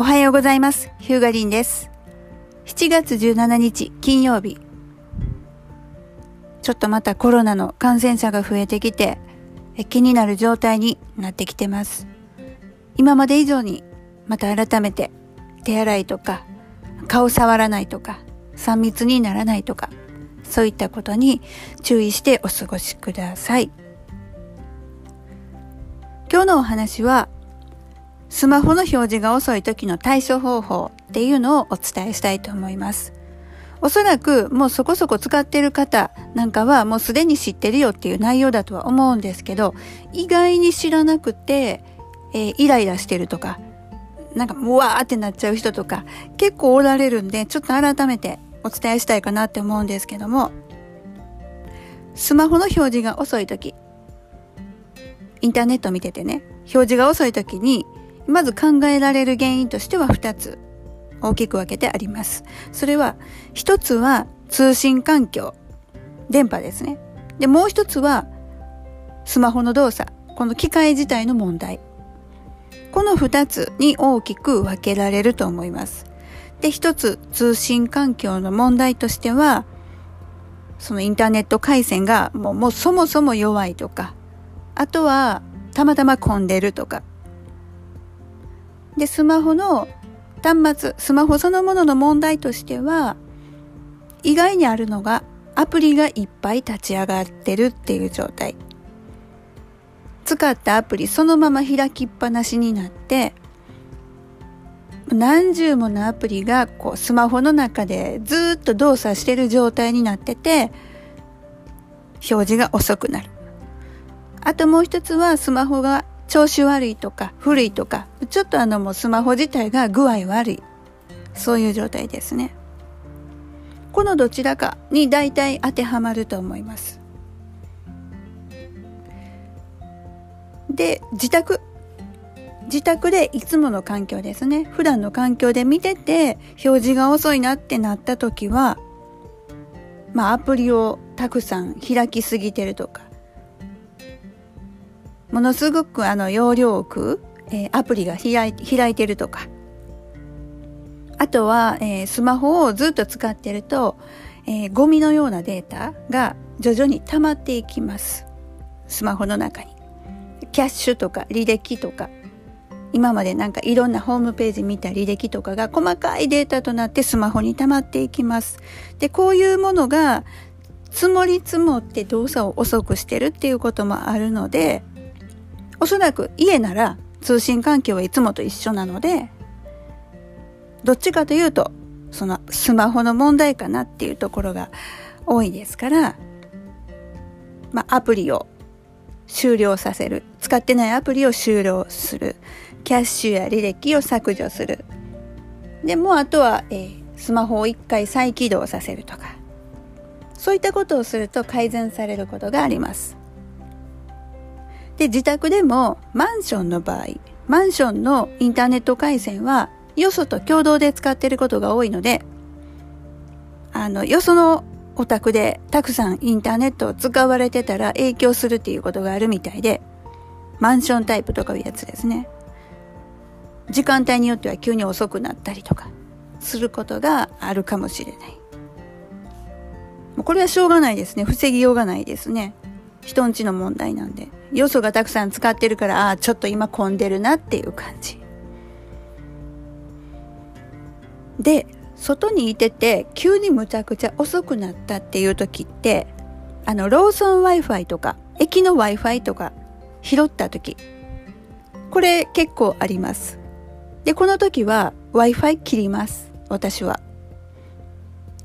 おはようございます。ヒューガリンです。7月17日金曜日。ちょっとまたコロナの感染者が増えてきて、気になる状態になってきてます。今まで以上にまた改めて手洗いとか顔触らないとか3密にならないとかそういったことに注意してお過ごしください。今日のお話はスマホの表示が遅い時の対処方法っていうのをお伝えしたいと思います。おそらくもうそこそこ使ってる方なんかはもうすでに知ってるよっていう内容だとは思うんですけど、意外に知らなくて、えー、イライラしてるとか、なんかうわーってなっちゃう人とか結構おられるんで、ちょっと改めてお伝えしたいかなって思うんですけども、スマホの表示が遅い時、インターネット見ててね、表示が遅い時にまず考えられる原因としては2つ大きく分けてあります。それは1つは通信環境、電波ですね。で、もう1つはスマホの動作、この機械自体の問題。この2つに大きく分けられると思います。で、1つ通信環境の問題としては、そのインターネット回線がもうもうそもそも弱いとか、あとはたまたま混んでるとか、で、スマホの端末、スマホそのものの問題としては、意外にあるのがアプリがいっぱい立ち上がってるっていう状態。使ったアプリそのまま開きっぱなしになって、何十ものアプリがこうスマホの中でずっと動作してる状態になってて、表示が遅くなる。あともう一つはスマホが調子悪いとか古いとかちょっとあのもうスマホ自体が具合悪い。そういう状態ですね。このどちらかに大体当てはまると思います。で自宅。自宅でいつもの環境ですね。普段の環境で見てて表示が遅いなってなった時はまあアプリをたくさん開きすぎてるとかものすごくあの容量を食う、えー、アプリが開い開いてるとか、あとは、えー、スマホをずっと使ってると、えー、ゴミのようなデータが徐々に溜まっていきます。スマホの中に。キャッシュとか履歴とか、今までなんかいろんなホームページ見た履歴とかが細かいデータとなってスマホに溜まっていきます。で、こういうものが積もり積もって動作を遅くしてるっていうこともあるので、おそらく家なら通信環境はいつもと一緒なので、どっちかというと、そのスマホの問題かなっていうところが多いですから、まあ、アプリを終了させる。使ってないアプリを終了する。キャッシュや履歴を削除する。でもあとは、えー、スマホを一回再起動させるとか。そういったことをすると改善されることがあります。で、自宅でもマンションの場合、マンションのインターネット回線はよそと共同で使っていることが多いので、あの、よそのお宅でたくさんインターネットを使われてたら影響するっていうことがあるみたいで、マンションタイプとかいうやつですね。時間帯によっては急に遅くなったりとかすることがあるかもしれない。これはしょうがないですね。防ぎようがないですね。人んちの問題なんで。要素がたくさん使ってるから、ああ、ちょっと今混んでるなっていう感じ。で、外にいてて、急にむちゃくちゃ遅くなったっていう時って、あの、ローソン Wi-Fi とか、駅の Wi-Fi とか拾った時、これ結構あります。で、この時は Wi-Fi 切ります。私は。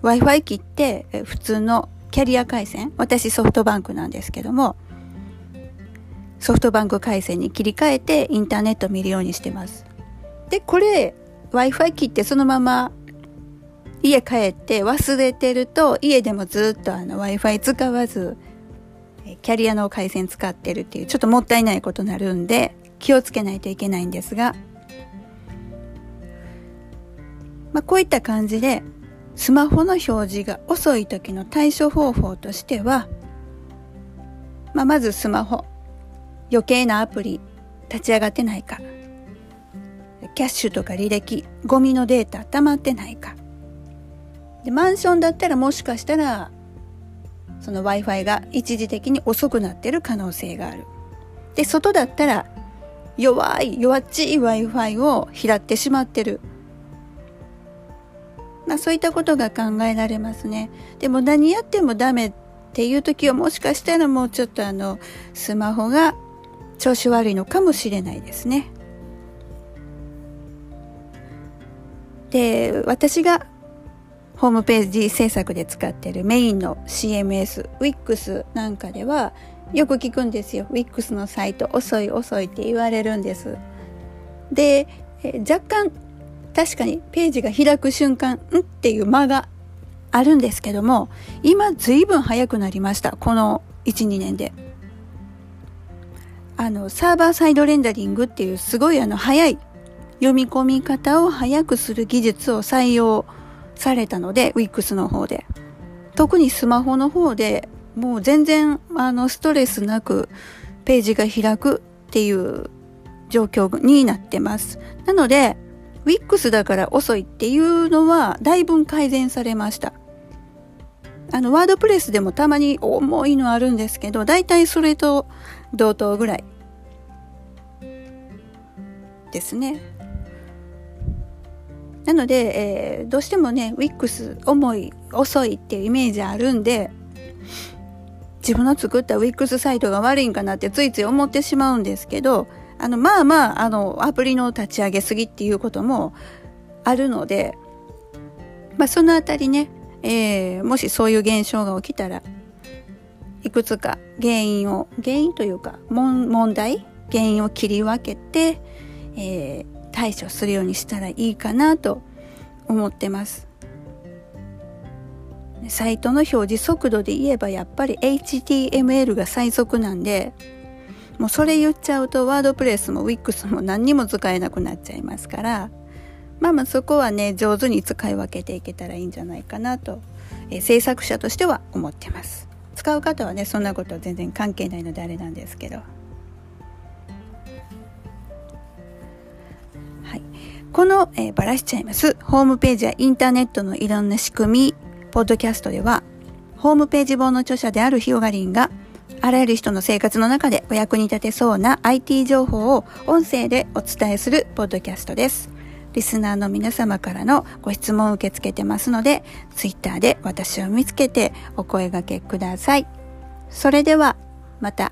Wi-Fi 切って、普通のキャリア回線、私ソフトバンクなんですけども、ソフトバンク回線に切り替えてインターネット見るようにしてます。で、これ Wi-Fi 切ってそのまま家帰って忘れてると家でもずっとあの Wi-Fi 使わずキャリアの回線使ってるっていうちょっともったいないことになるんで気をつけないといけないんですが、まあ、こういった感じでスマホの表示が遅い時の対処方法としては、まあ、まずスマホ余計なアプリ立ち上がってないかキャッシュとか履歴、ゴミのデータ溜まってないか。で、マンションだったらもしかしたら、その Wi-Fi が一時的に遅くなってる可能性がある。で、外だったら弱い、弱っちい Wi-Fi を拾ってしまってる。まあそういったことが考えられますね。でも何やってもダメっていう時はもしかしたらもうちょっとあの、スマホが調子悪いのかもしれないですね。で、私がホームページ制作で使ってるメインの CMS、WIX なんかではよく聞くんですよ。WIX のサイト遅い遅いって言われるんです。で、若干確かにページが開く瞬間、んっていう間があるんですけども、今随分早くなりました。この1、2年で。あの、サーバーサイドレンダリングっていうすごいあの早い読み込み方を早くする技術を採用されたので、WIX の方で。特にスマホの方でもう全然あのストレスなくページが開くっていう状況になってます。なので、WIX だから遅いっていうのはだいぶ改善されました。あの、ワードプレスでもたまに重いのあるんですけど、だいたいそれと同等ぐらいですね。なので、えー、どうしてもね、WIX 重い、遅いっていうイメージあるんで、自分の作った WIX サイトが悪いんかなってついつい思ってしまうんですけど、あの、まあまあ、あの、アプリの立ち上げすぎっていうこともあるので、まあそのあたりね、えー、もしそういう現象が起きたら、いくつか原因を、原因というか、問題原因を切り分けて、えー、対処するようにしたらいいかなと思ってます。サイトの表示速度で言えばやっぱり HTML が最速なんで、もうそれ言っちゃうとワードプレスも Wix も何にも使えなくなっちゃいますから、まあまあそこはね、上手に使い分けていけたらいいんじゃないかなと、えー、制作者としては思ってます。使う方はね、そんなこと全然関係ないのであれなんですけど。はい。この、えー、バラしちゃいます。ホームページやインターネットのいろんな仕組み、ポッドキャストでは、ホームページ本の著者であるヒオガリンが、あらゆる人の生活の中でお役に立てそうな IT 情報を音声でお伝えするポッドキャストです。リスナーの皆様からのご質問を受け付けてますので、ツイッターで私を見つけてお声がけください。それでは、また